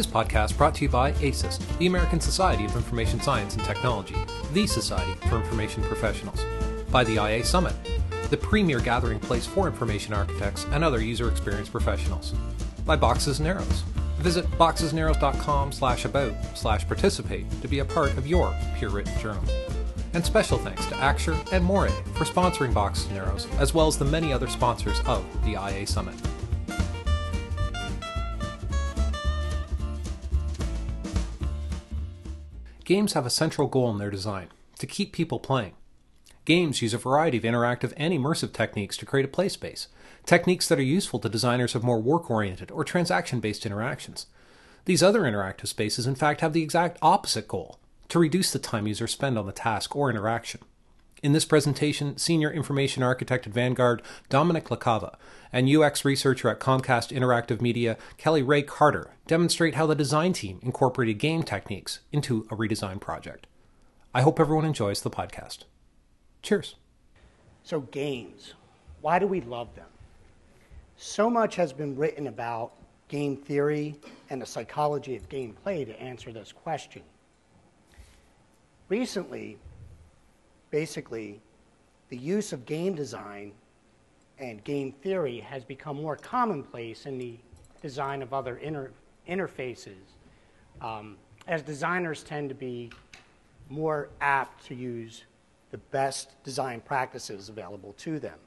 This podcast brought to you by ASIS, the American Society of Information Science and Technology, the Society for Information Professionals, by the IA Summit, the premier gathering place for information architects and other user experience professionals, by Boxes and Arrows. Visit boxesandarrows.com slash about slash participate to be a part of your peer written journal. And special thanks to Axure and Morae for sponsoring Boxes and Arrows, as well as the many other sponsors of the IA Summit. Games have a central goal in their design to keep people playing. Games use a variety of interactive and immersive techniques to create a play space, techniques that are useful to designers of more work oriented or transaction based interactions. These other interactive spaces, in fact, have the exact opposite goal to reduce the time users spend on the task or interaction. In this presentation, Senior Information Architect at Vanguard Dominic LaCava and UX researcher at Comcast Interactive Media Kelly Ray Carter demonstrate how the design team incorporated game techniques into a redesign project. I hope everyone enjoys the podcast. Cheers. So, games, why do we love them? So much has been written about game theory and the psychology of gameplay to answer this question. Recently, basically, the use of game design and game theory has become more commonplace in the design of other inter interfaces, um, as designers tend to be more apt to use the best design practices available to them.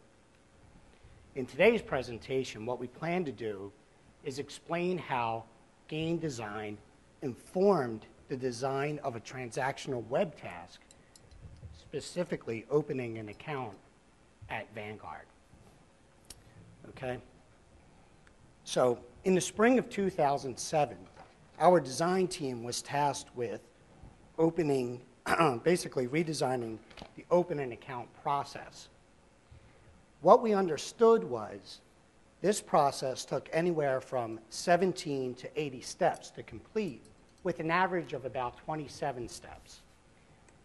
In today's presentation, what we plan to do is explain how game design informed the design of a transactional web task, specifically opening an account at Vanguard. Okay? So, in the spring of 2007, our design team was tasked with opening, basically redesigning the open an account process. What we understood was this process took anywhere from 17 to 80 steps to complete, with an average of about 27 steps.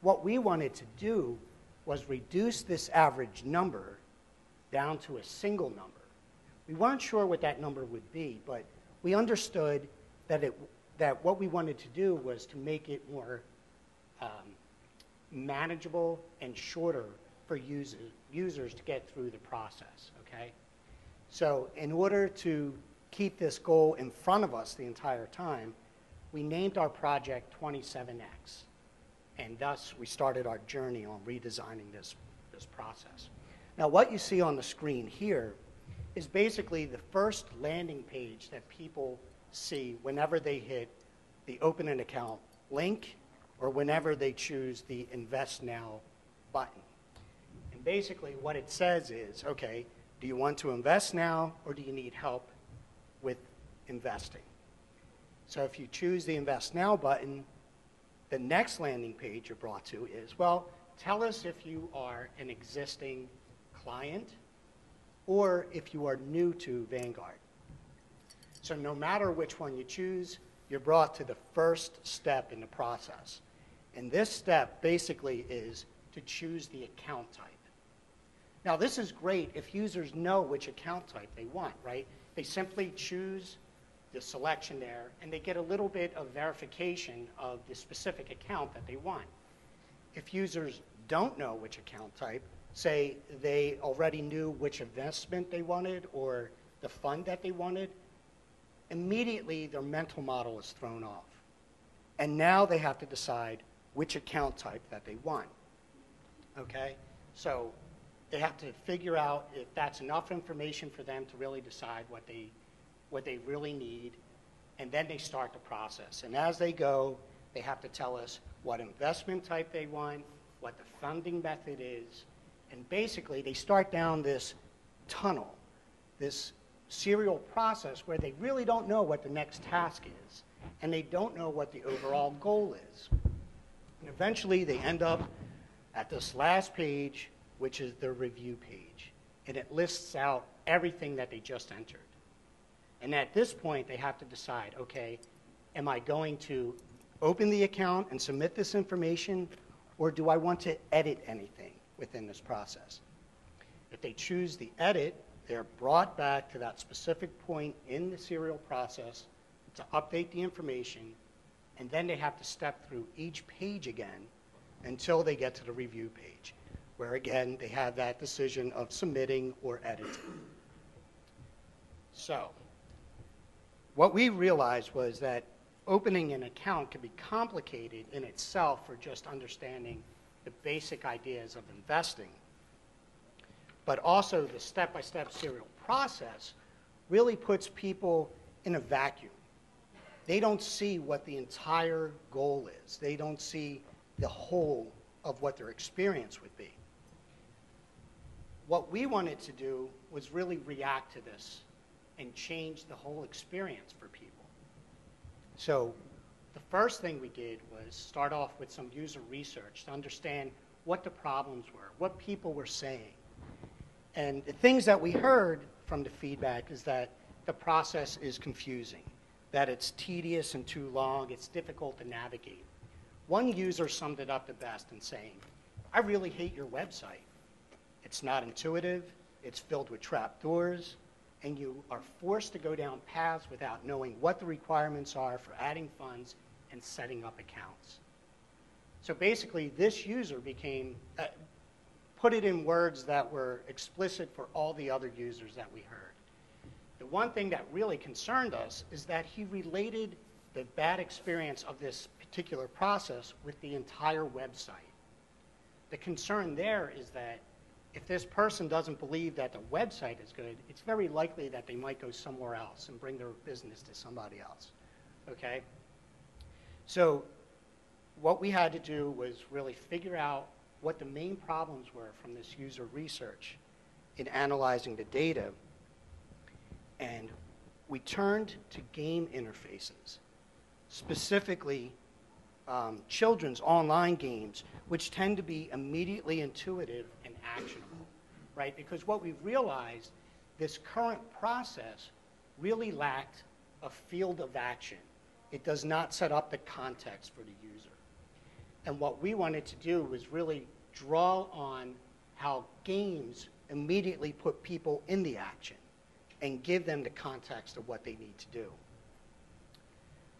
What we wanted to do was reduce this average number down to a single number. We weren't sure what that number would be, but we understood that, it, that what we wanted to do was to make it more um, manageable and shorter for users, users to get through the process, okay? So in order to keep this goal in front of us the entire time, we named our project 27X. And thus, we started our journey on redesigning this, this process. Now, what you see on the screen here is basically the first landing page that people see whenever they hit the open an account link or whenever they choose the invest now button. And basically what it says is, okay, do you want to invest now or do you need help with investing? So if you choose the invest now button, the next landing page you're brought to is, well, tell us if you are an existing client or if you are new to Vanguard. So no matter which one you choose, you're brought to the first step in the process. And this step basically is to choose the account type. Now, this is great if users know which account type they want, right? They simply choose the selection there, and they get a little bit of verification of the specific account that they want. If users don't know which account type, say they already knew which investment they wanted or the fund that they wanted, immediately their mental model is thrown off. And now they have to decide which account type that they want. Okay? So they have to figure out if that's enough information for them to really decide what they, what they really need, and then they start the process. And as they go, they have to tell us what investment type they want, what the funding method is, and basically they start down this tunnel, this serial process where they really don't know what the next task is, and they don't know what the overall goal is. And eventually they end up at this last page, which is the review page. And it lists out everything that they just entered. And at this point, they have to decide okay, am I going to open the account and submit this information, or do I want to edit anything within this process? If they choose the edit, they're brought back to that specific point in the serial process to update the information, and then they have to step through each page again until they get to the review page, where again, they have that decision of submitting or editing. So, what we realized was that opening an account can be complicated in itself for just understanding the basic ideas of investing. But also the step-by-step serial process really puts people in a vacuum. They don't see what the entire goal is. They don't see the whole of what their experience would be. What we wanted to do was really react to this and change the whole experience for people. So the first thing we did was start off with some user research to understand what the problems were, what people were saying. And the things that we heard from the feedback is that the process is confusing, that it's tedious and too long, it's difficult to navigate. One user summed it up the best in saying, I really hate your website. It's not intuitive, it's filled with trapdoors, and you are forced to go down paths without knowing what the requirements are for adding funds and setting up accounts. So basically, this user became, uh, put it in words that were explicit for all the other users that we heard. The one thing that really concerned us is that he related the bad experience of this particular process with the entire website. The concern there is that if this person doesn't believe that the website is good, it's very likely that they might go somewhere else and bring their business to somebody else. Okay? So, what we had to do was really figure out what the main problems were from this user research in analyzing the data. And we turned to game interfaces, specifically um, children's online games, which tend to be immediately intuitive actionable, right? Because what we've realized, this current process really lacked a field of action. It does not set up the context for the user. And what we wanted to do was really draw on how games immediately put people in the action and give them the context of what they need to do.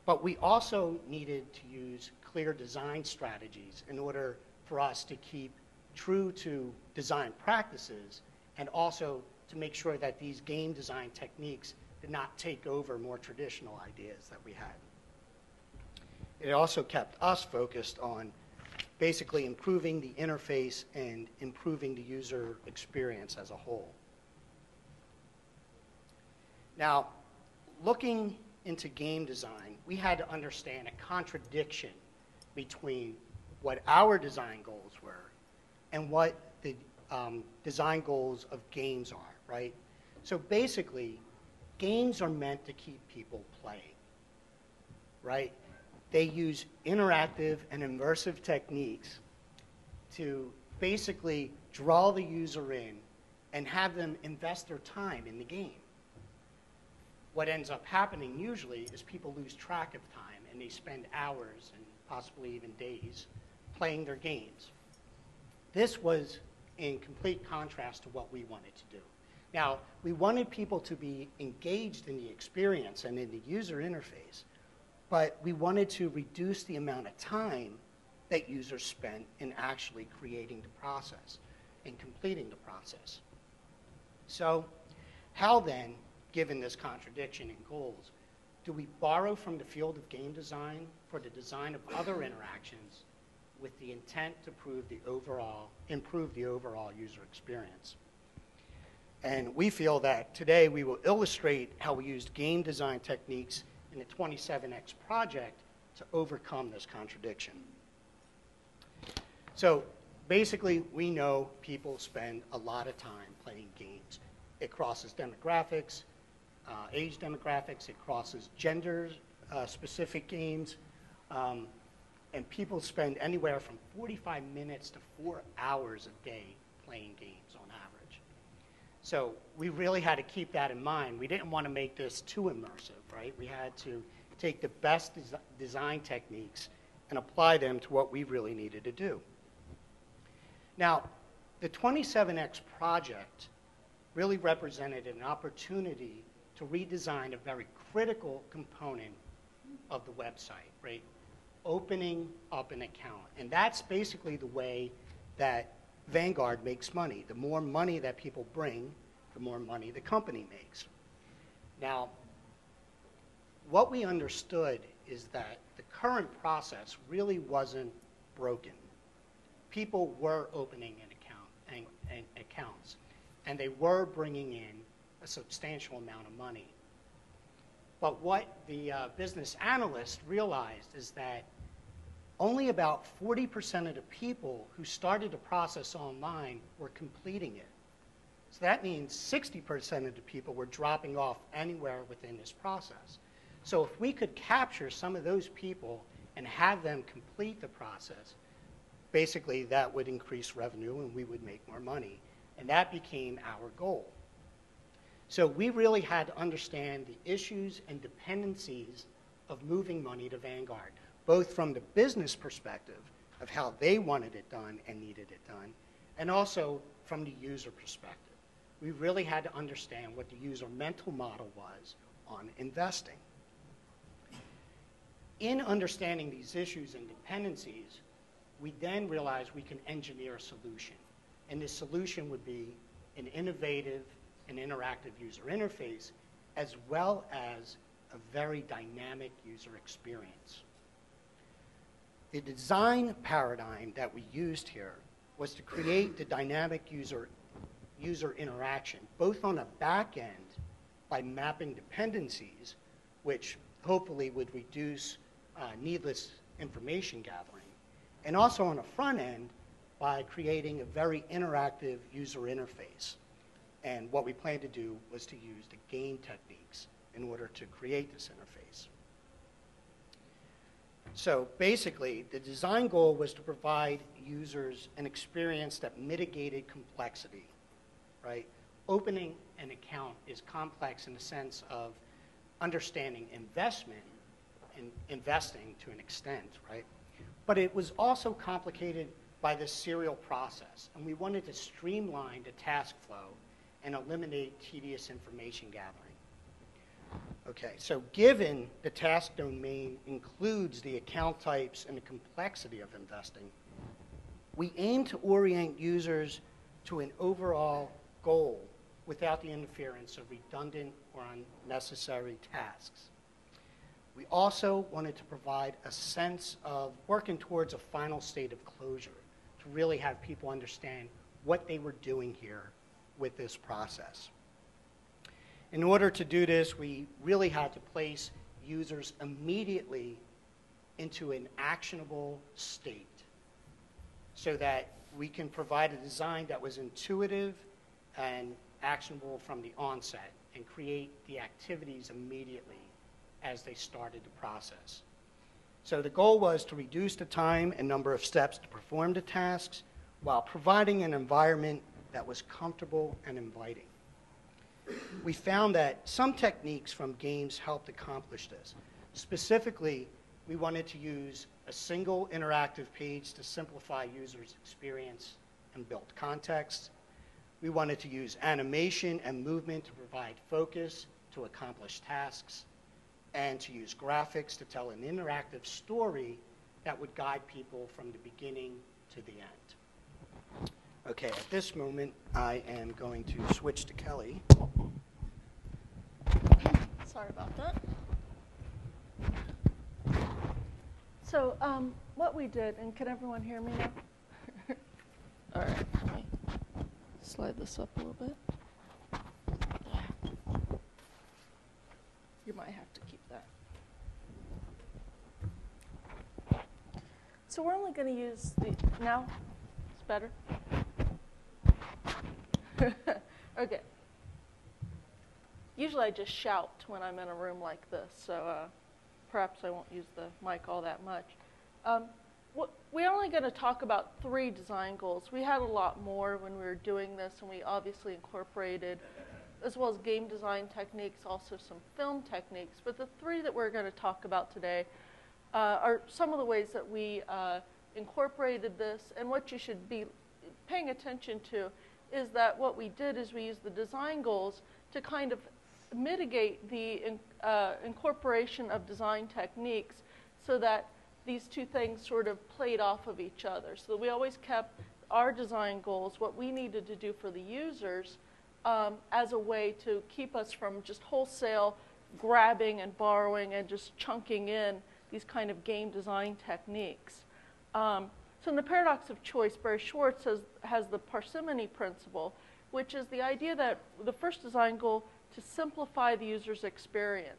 But we also needed to use clear design strategies in order for us to keep true to design practices and also to make sure that these game design techniques did not take over more traditional ideas that we had. It also kept us focused on basically improving the interface and improving the user experience as a whole. Now, looking into game design, we had to understand a contradiction between what our design goals were and what the um, design goals of games are, right? So basically, games are meant to keep people playing, right? They use interactive and immersive techniques to basically draw the user in and have them invest their time in the game. What ends up happening usually is people lose track of time and they spend hours and possibly even days, playing their games. This was in complete contrast to what we wanted to do. Now, we wanted people to be engaged in the experience and in the user interface, but we wanted to reduce the amount of time that users spent in actually creating the process and completing the process. So, how then, given this contradiction in goals, do we borrow from the field of game design for the design of other interactions with the intent to prove the overall, improve the overall user experience? And we feel that today we will illustrate how we used game design techniques in the 27X project to overcome this contradiction. So basically, we know people spend a lot of time playing games. It crosses demographics, uh, age demographics, it crosses gender uh, specific games, um, and people spend anywhere from 45 minutes to four hours a day playing games on average. So we really had to keep that in mind. We didn't want to make this too immersive, right? We had to take the best des design techniques and apply them to what we really needed to do. Now, the 27X project really represented an opportunity to redesign a very critical component of the website, right? Opening up an account. And that's basically the way that Vanguard makes money. The more money that people bring, the more money the company makes. Now, what we understood is that the current process really wasn't broken. People were opening an account and, and accounts, and they were bringing in a substantial amount of money. But what the uh, business analyst realized is that only about 40% of the people who started the process online were completing it. So that means 60% of the people were dropping off anywhere within this process. So if we could capture some of those people and have them complete the process, basically that would increase revenue and we would make more money. And that became our goal. So we really had to understand the issues and dependencies of moving money to Vanguard, both from the business perspective of how they wanted it done and needed it done, and also from the user perspective. We really had to understand what the user mental model was on investing. In understanding these issues and dependencies, we then realized we can engineer a solution. And this solution would be an innovative and interactive user interface, as well as a very dynamic user experience. The design paradigm that we used here was to create the dynamic user, user interaction, both on a back end by mapping dependencies, which hopefully would reduce uh, needless information gathering, and also on a front end by creating a very interactive user interface. And what we planned to do was to use the game techniques in order to create this interface. So basically, the design goal was to provide users an experience that mitigated complexity, right? Opening an account is complex in the sense of understanding investment and investing to an extent, right? But it was also complicated by the serial process, and we wanted to streamline the task flow and eliminate tedious information gathering. Okay, so given the task domain includes the account types and the complexity of investing, we aim to orient users to an overall goal without the interference of redundant or unnecessary tasks. We also wanted to provide a sense of working towards a final state of closure to really have people understand what they were doing here with this process. In order to do this, we really had to place users immediately into an actionable state so that we can provide a design that was intuitive and actionable from the onset and create the activities immediately as they started the process. So the goal was to reduce the time and number of steps to perform the tasks while providing an environment that was comfortable and inviting. We found that some techniques from games helped accomplish this. Specifically, we wanted to use a single interactive page to simplify users' experience and build context. We wanted to use animation and movement to provide focus to accomplish tasks, and to use graphics to tell an interactive story that would guide people from the beginning to the end. Okay, at this moment, I am going to switch to Kelly. Sorry about that. So, um, what we did, and can everyone hear me now? All right, let me slide this up a little bit. You might have to keep that. So we're only going to use the, now? It's better? okay. Usually I just shout when I'm in a room like this, so uh, perhaps I won't use the mic all that much. Um, we're only going to talk about three design goals. We had a lot more when we were doing this, and we obviously incorporated, as well as game design techniques, also some film techniques. But the three that we're going to talk about today uh, are some of the ways that we uh, incorporated this, and what you should be paying attention to is that what we did is we used the design goals to kind of mitigate the in, uh, incorporation of design techniques so that these two things sort of played off of each other. So we always kept our design goals, what we needed to do for the users, um, as a way to keep us from just wholesale grabbing and borrowing and just chunking in these kind of game design techniques. Um, so in the paradox of choice, Barry Schwartz has, has the parsimony principle, which is the idea that the first design goal to simplify the user's experience.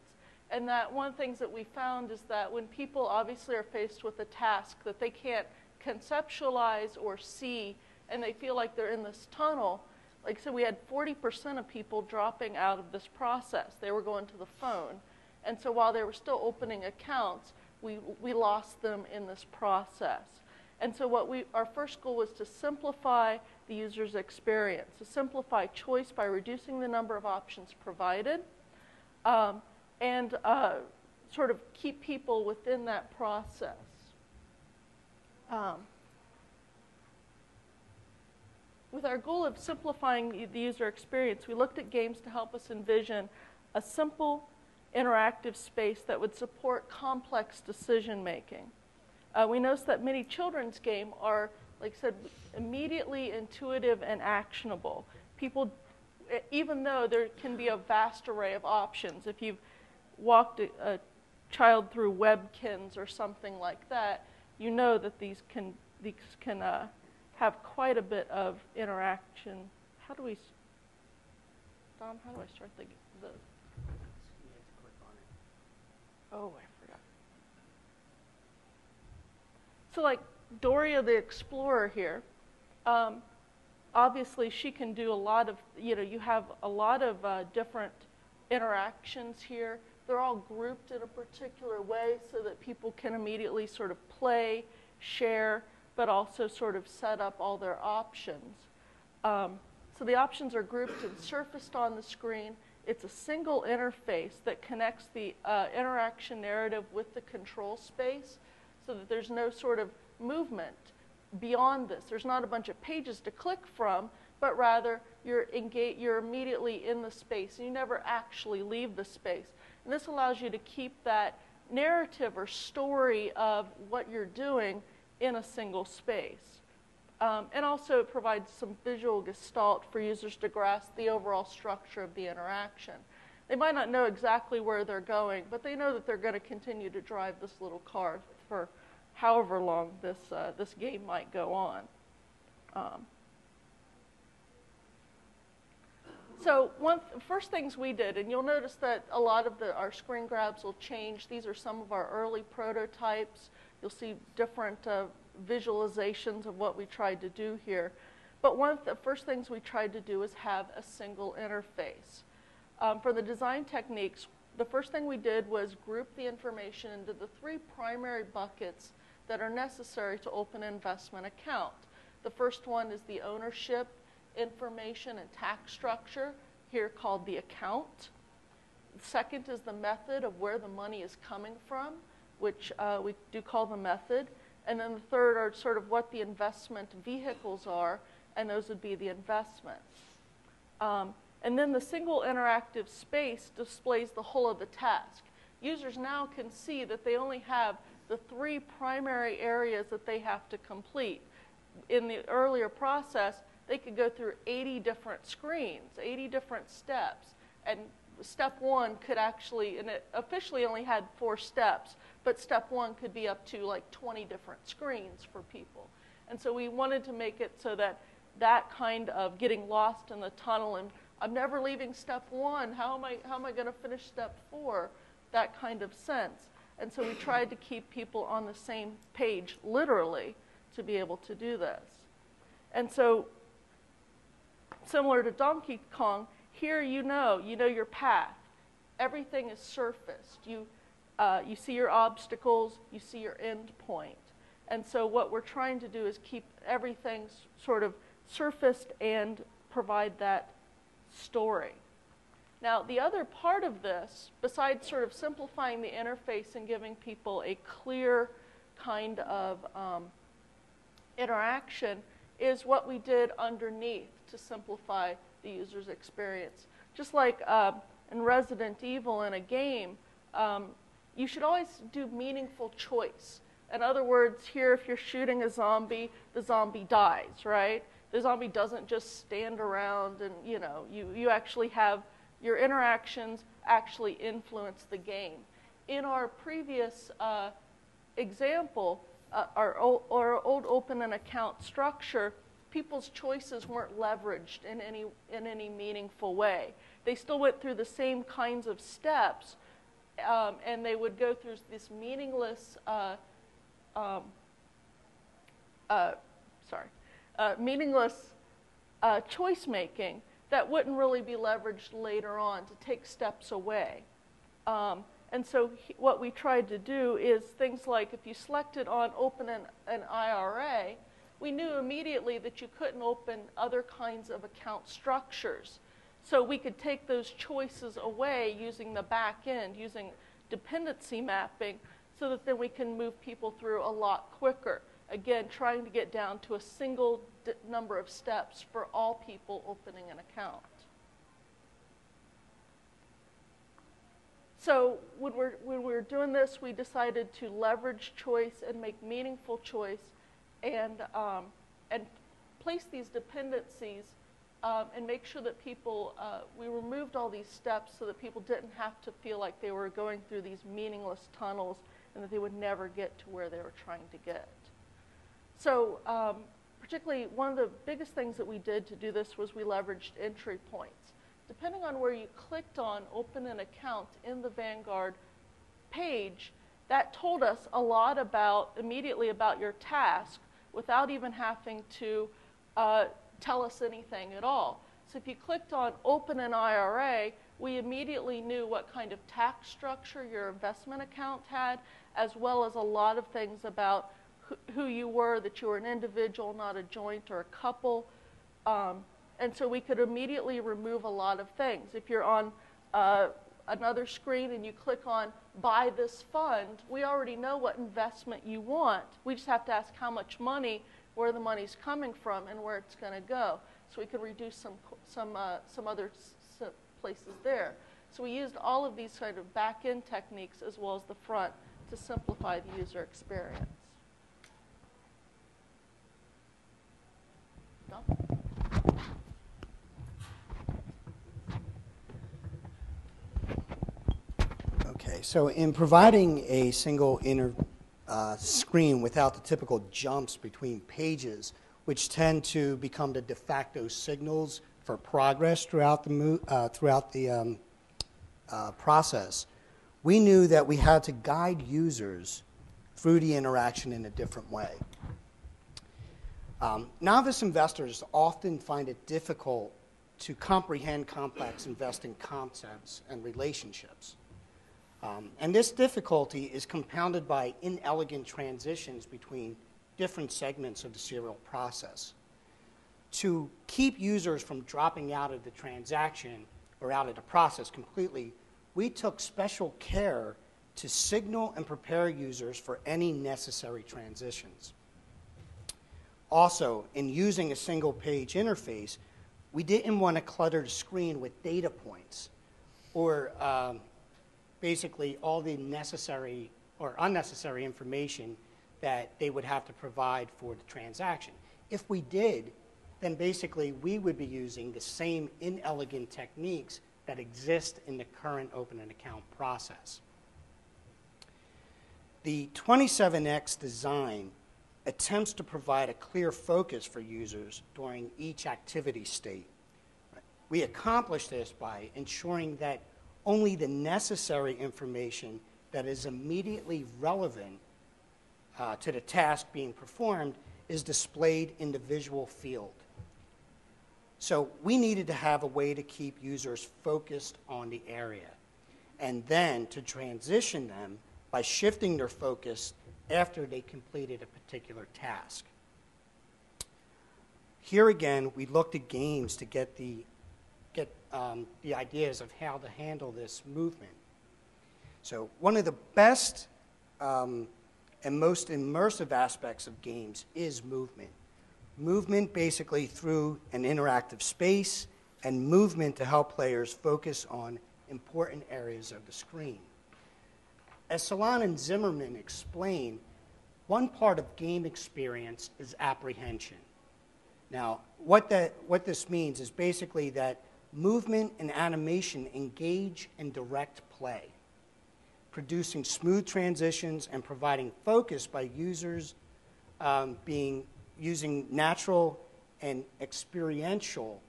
And that one of the things that we found is that when people obviously are faced with a task that they can't conceptualize or see, and they feel like they're in this tunnel, like I said, we had 40% of people dropping out of this process. They were going to the phone. And so while they were still opening accounts, we, we lost them in this process. And so what we, our first goal was to simplify the user's experience, to simplify choice by reducing the number of options provided, um, and uh, sort of keep people within that process. Um, with our goal of simplifying the user experience, we looked at games to help us envision a simple, interactive space that would support complex decision making. Uh, we noticed that many children's games are, like I said, immediately intuitive and actionable. People, even though there can be a vast array of options, if you've walked a, a child through Webkinz or something like that, you know that these can these can uh, have quite a bit of interaction. How do we, Dom? How do I start the the? Oh, I forgot. So, like Dora the Explorer here, um, obviously she can do a lot of. You know, you have a lot of uh, different interactions here. They're all grouped in a particular way so that people can immediately sort of play, share, but also sort of set up all their options. Um, so the options are grouped and surfaced on the screen. It's a single interface that connects the uh, interaction narrative with the control space so that there's no sort of movement beyond this. There's not a bunch of pages to click from, but rather you're, you're immediately in the space and you never actually leave the space. And this allows you to keep that narrative or story of what you're doing in a single space. Um, and also it provides some visual gestalt for users to grasp the overall structure of the interaction. They might not know exactly where they're going, but they know that they're going to continue to drive this little car for however long this, uh, this game might go on. Um, So one first things we did, and you'll notice that a lot of the, our screen grabs will change. These are some of our early prototypes. You'll see different uh, visualizations of what we tried to do here. But one of the first things we tried to do is have a single interface. Um, for the design techniques, the first thing we did was group the information into the three primary buckets that are necessary to open an investment account. The first one is the ownership information and tax structure, here called the account. Second is the method of where the money is coming from, which uh, we do call the method. And then the third are sort of what the investment vehicles are, and those would be the investments. Um, and then the single interactive space displays the whole of the task. Users now can see that they only have the three primary areas that they have to complete. In the earlier process, they could go through 80 different screens, 80 different steps. And step one could actually, and it officially only had four steps, but step one could be up to like 20 different screens for people. And so we wanted to make it so that that kind of getting lost in the tunnel and I'm never leaving step one, how am I, how am I going to finish step four? That kind of sense. And so we tried to keep people on the same page, literally, to be able to do this. And so similar to Donkey Kong, here you know, you know your path. Everything is surfaced. You, uh, you see your obstacles, you see your end point. And so what we're trying to do is keep everything sort of surfaced and provide that story. Now, the other part of this, besides sort of simplifying the interface and giving people a clear kind of um, interaction, is what we did underneath to simplify the user's experience. Just like uh, in Resident Evil in a game, um, you should always do meaningful choice. In other words, here, if you're shooting a zombie, the zombie dies, right? The zombie doesn't just stand around and, you know, you, you actually have your interactions actually influence the game. In our previous uh, example, uh, our, old, our old open an account structure, people's choices weren't leveraged in any, in any meaningful way. They still went through the same kinds of steps, um, and they would go through this meaningless, uh, um, uh, sorry, uh, meaningless uh, choice making that wouldn't really be leveraged later on to take steps away. Um, and so he, what we tried to do is things like if you selected on open an, an IRA, we knew immediately that you couldn't open other kinds of account structures. So we could take those choices away using the back end, using dependency mapping, so that then we can move people through a lot quicker. Again, trying to get down to a single number of steps for all people opening an account. So when we're, when we're doing this, we decided to leverage choice and make meaningful choice and, um, and place these dependencies um, and make sure that people, uh, we removed all these steps so that people didn't have to feel like they were going through these meaningless tunnels and that they would never get to where they were trying to get. So, um, particularly, one of the biggest things that we did to do this was we leveraged entry points. Depending on where you clicked on open an account in the Vanguard page, that told us a lot about immediately about your task without even having to uh, tell us anything at all. So if you clicked on open an IRA, we immediately knew what kind of tax structure your investment account had, as well as a lot of things about who, you were, that you were an individual, not a joint or a couple. Um, and so we could immediately remove a lot of things. If you're on uh, another screen and you click on buy this fund, we already know what investment you want. We just have to ask how much money, where the money's coming from, and where it's going to go. So we could reduce some, some, uh, some other places there. So we used all of these sort of back end techniques as well as the front to simplify the user experience. Okay, so in providing a single inner uh, screen without the typical jumps between pages, which tend to become the de facto signals for progress throughout the, uh, throughout the um, uh, process, we knew that we had to guide users through the interaction in a different way. Um, novice investors often find it difficult to comprehend complex investing concepts and relationships. Um, and this difficulty is compounded by inelegant transitions between different segments of the serial process. To keep users from dropping out of the transaction or out of the process completely, we took special care to signal and prepare users for any necessary transitions. Also, in using a single page interface, we didn't want to clutter the screen with data points or um, basically all the necessary or unnecessary information that they would have to provide for the transaction. If we did, then basically we would be using the same inelegant techniques that exist in the current open an account process. The 27X design attempts to provide a clear focus for users during each activity state. We accomplish this by ensuring that only the necessary information that is immediately relevant uh, to the task being performed is displayed in the visual field. So we needed to have a way to keep users focused on the area and then to transition them by shifting their focus after they completed a particular task. Here again, we looked at games to get the, get, um, the ideas of how to handle this movement. So, one of the best um, and most immersive aspects of games is movement. Movement basically through an interactive space, and movement to help players focus on important areas of the screen. As Salen and Zimmerman explain, one part of game experience is apprehension. Now, what, that, what this means is basically that movement and animation engage and direct play, producing smooth transitions and providing focus by users um, being using natural and experiential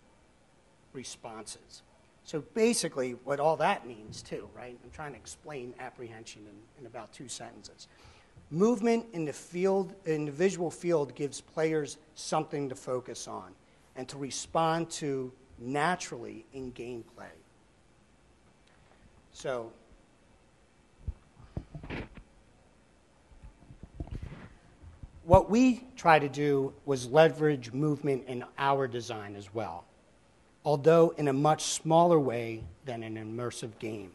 responses. So basically, what all that means, too, right? I'm trying to explain apprehension in, in about two sentences. Movement in the field, in the visual field, gives players something to focus on and to respond to naturally in gameplay. So, what we try to do was leverage movement in our design as well, although in a much smaller way than an immersive game.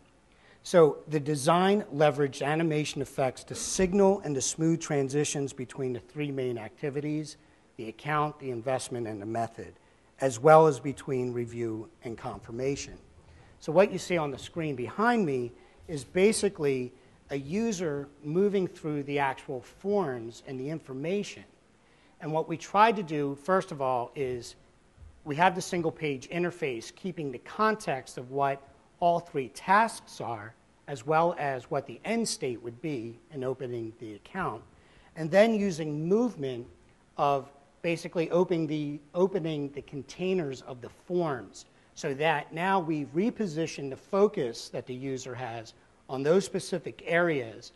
So the design leveraged animation effects to signal and to smooth transitions between the three main activities the account, the investment, and the method, as well as between review and confirmation. So what you see on the screen behind me is basically a user moving through the actual forms and the information. And what we tried to do, first of all, is we have the single page interface keeping the context of what all three tasks are, as well as what the end state would be in opening the account, and then using movement of basically opening the, opening the containers of the forms so that now we reposition the focus that the user has on those specific areas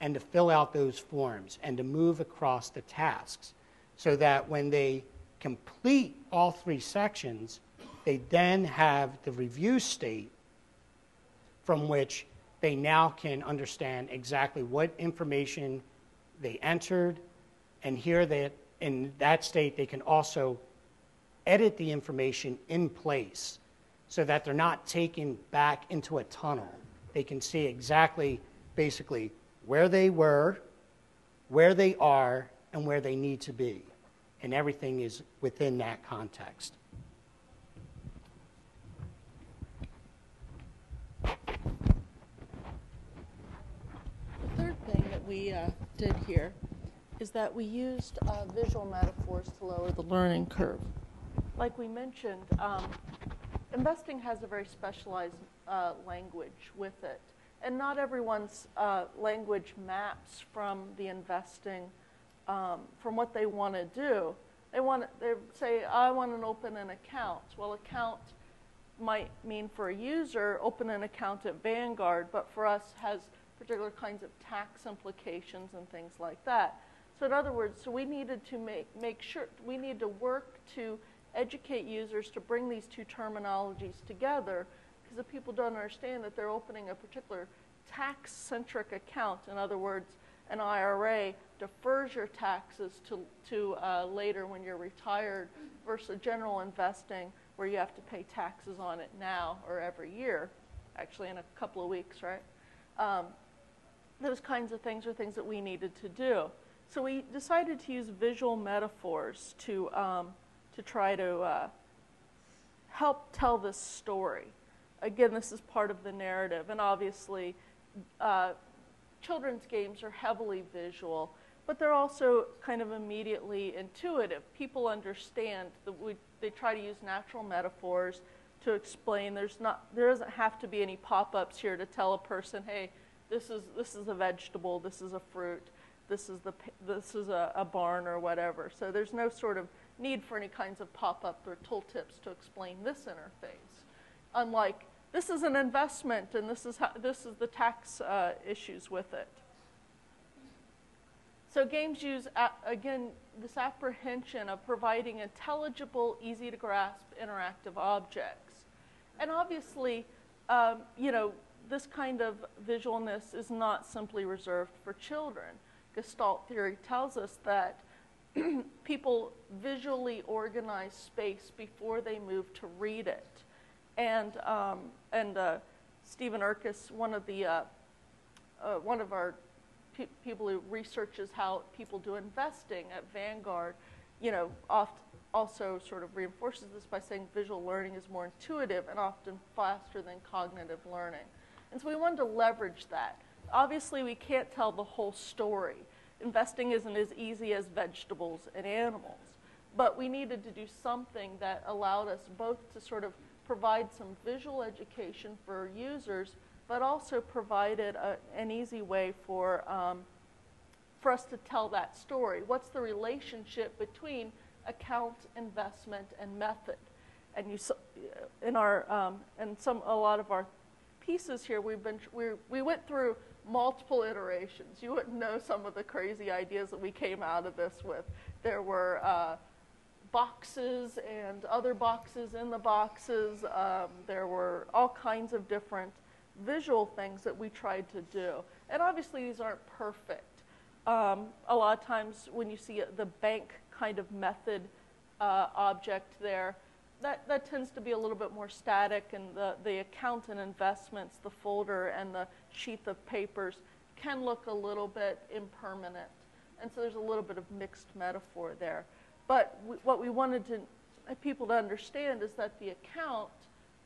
and to fill out those forms and to move across the tasks so that when they complete all three sections, they then have the review state from which they now can understand exactly what information they entered, and here they, in that state they can also edit the information in place so that they're not taken back into a tunnel. They can see exactly, basically, where they were, where they are, and where they need to be. And everything is within that context. The third thing that we uh, did here is that we used uh, visual metaphors to lower the learning curve. Like we mentioned, um, investing has a very specialized uh, language with it. And not everyone's uh, language maps from the investing, um, from what they want to do. They want they say, I want to open an account. Well, account might mean for a user, open an account at Vanguard, but for us has particular kinds of tax implications and things like that. So in other words, so we needed to make, make sure, we need to work to educate users to bring these two terminologies together because if people don't understand that they're opening a particular tax-centric account, in other words, an IRA defers your taxes to, to uh, later when you're retired versus general investing where you have to pay taxes on it now or every year, actually in a couple of weeks, right? Um, those kinds of things are things that we needed to do. So we decided to use visual metaphors to, um, to try to uh, help tell this story. Again, this is part of the narrative, and obviously, uh, children's games are heavily visual, but they're also kind of immediately intuitive. People understand that we, they try to use natural metaphors to explain. There's not, there doesn't have to be any pop-ups here to tell a person, hey, this is this is a vegetable, this is a fruit, this is the this is a, a barn or whatever. So there's no sort of need for any kinds of pop-up or tooltips to explain this interface. Unlike this is an investment and this is how, this is the tax uh, issues with it. So games use, again, this apprehension of providing intelligible, easy to grasp, interactive objects. And obviously, um, you know, this kind of visualness is not simply reserved for children. Gestalt theory tells us that people visually organize space before they move to read it. And, um, and uh, Stephen Erkes, one of, the, uh, uh, one of our pe people who researches how people do investing at Vanguard, you know, oft also sort of reinforces this by saying visual learning is more intuitive and often faster than cognitive learning. And so we wanted to leverage that. Obviously, we can't tell the whole story. Investing isn't as easy as vegetables and animals. But we needed to do something that allowed us both to sort of provide some visual education for users, but also provided a, an easy way for, um, for us to tell that story. What's the relationship between account, investment, and method? And you, in our, um, and some, a lot of our pieces here, we've been, we, we went through multiple iterations. You wouldn't know some of the crazy ideas that we came out of this with. There were uh, boxes and other boxes in the boxes. Um, there were all kinds of different visual things that we tried to do. And obviously, these aren't perfect. Um, a lot of times, when you see the bank kind of method uh, object there, that, that tends to be a little bit more static, and the, the account and investments, the folder, and the sheath of papers can look a little bit impermanent. And so there's a little bit of mixed metaphor there. But we, what we wanted to, people to understand is that the account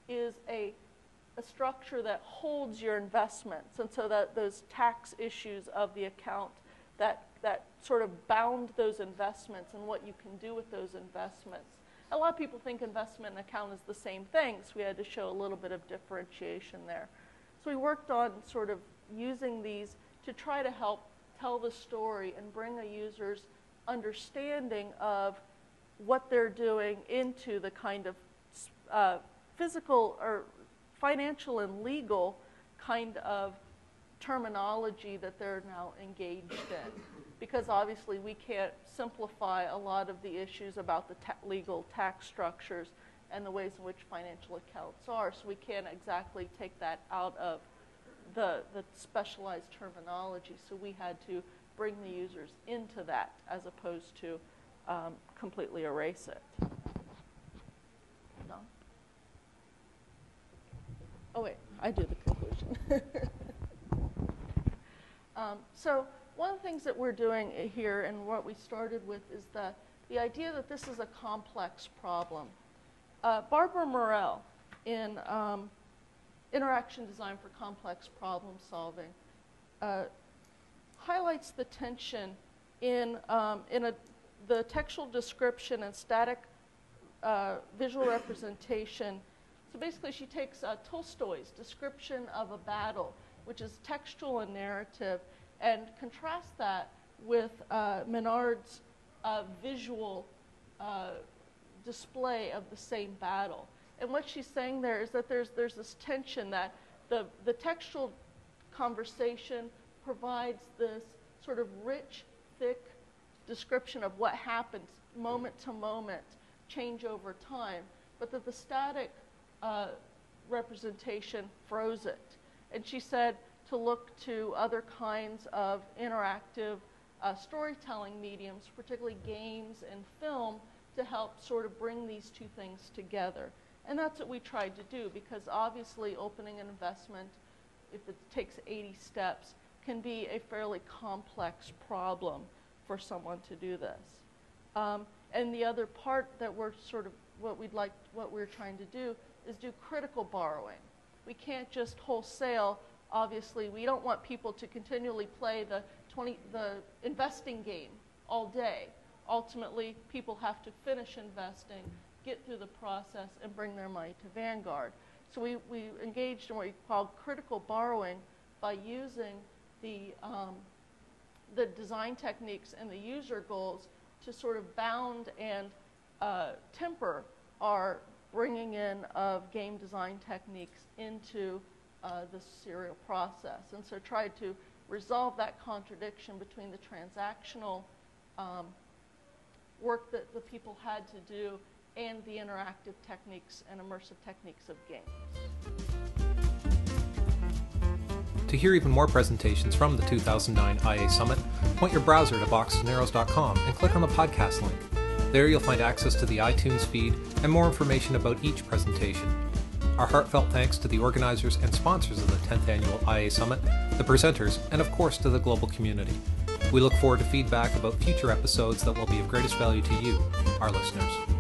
is a, a structure that holds your investments. And so that those tax issues of the account that, that sort of bound those investments and what you can do with those investments. A lot of people think investment and account is the same thing, so we had to show a little bit of differentiation there. So we worked on sort of using these to try to help tell the story and bring a user's understanding of what they're doing into the kind of uh, physical or financial and legal kind of terminology that they're now engaged in. Because obviously we can't simplify a lot of the issues about the ta legal tax structures and the ways in which financial accounts are. So we can't exactly take that out of the, the specialized terminology. So we had to bring the users into that as opposed to um, completely erase it. No? Oh, wait, I do the conclusion. um, so one of the things that we're doing here and what we started with is the, the idea that this is a complex problem. Uh, Barbara Mirel in um, Interaction Design for Complex Problem Solving uh, highlights the tension in, um, in a, the textual description and static uh, visual representation. So basically, she takes uh, Tolstoy's description of a battle, which is textual and narrative, and contrasts that with uh, Minard's uh, visual uh, display of the same battle. And what she's saying there is that there's, there's this tension that the, the textual conversation provides this sort of rich, thick description of what happens moment to moment, change over time, but that the static uh, representation froze it. And she said to look to other kinds of interactive uh, storytelling mediums, particularly games and film, to help sort of bring these two things together. And that's what we tried to do because obviously opening an investment, if it takes 80 steps, can be a fairly complex problem for someone to do this. Um, and the other part that we're sort of what we'd like, what we're trying to do is do critical borrowing. We can't just wholesale. Obviously, we don't want people to continually play the 20, the investing game all day. Ultimately, people have to finish investing, get through the process, and bring their money to Vanguard. So we, we engaged in what we call critical borrowing by using the, um, the design techniques and the user goals to sort of bound and uh, temper our bringing in of game design techniques into uh, the serial process. And so tried to resolve that contradiction between the transactional um, work that the people had to do and the interactive techniques and immersive techniques of games. To hear even more presentations from the 2009 IA Summit, point your browser to boxesandarrows.com and click on the podcast link. There you'll find access to the iTunes feed and more information about each presentation. Our heartfelt thanks to the organizers and sponsors of the 10th Annual IA Summit, the presenters, and of course to the global community. We look forward to feedback about future episodes that will be of greatest value to you, our listeners.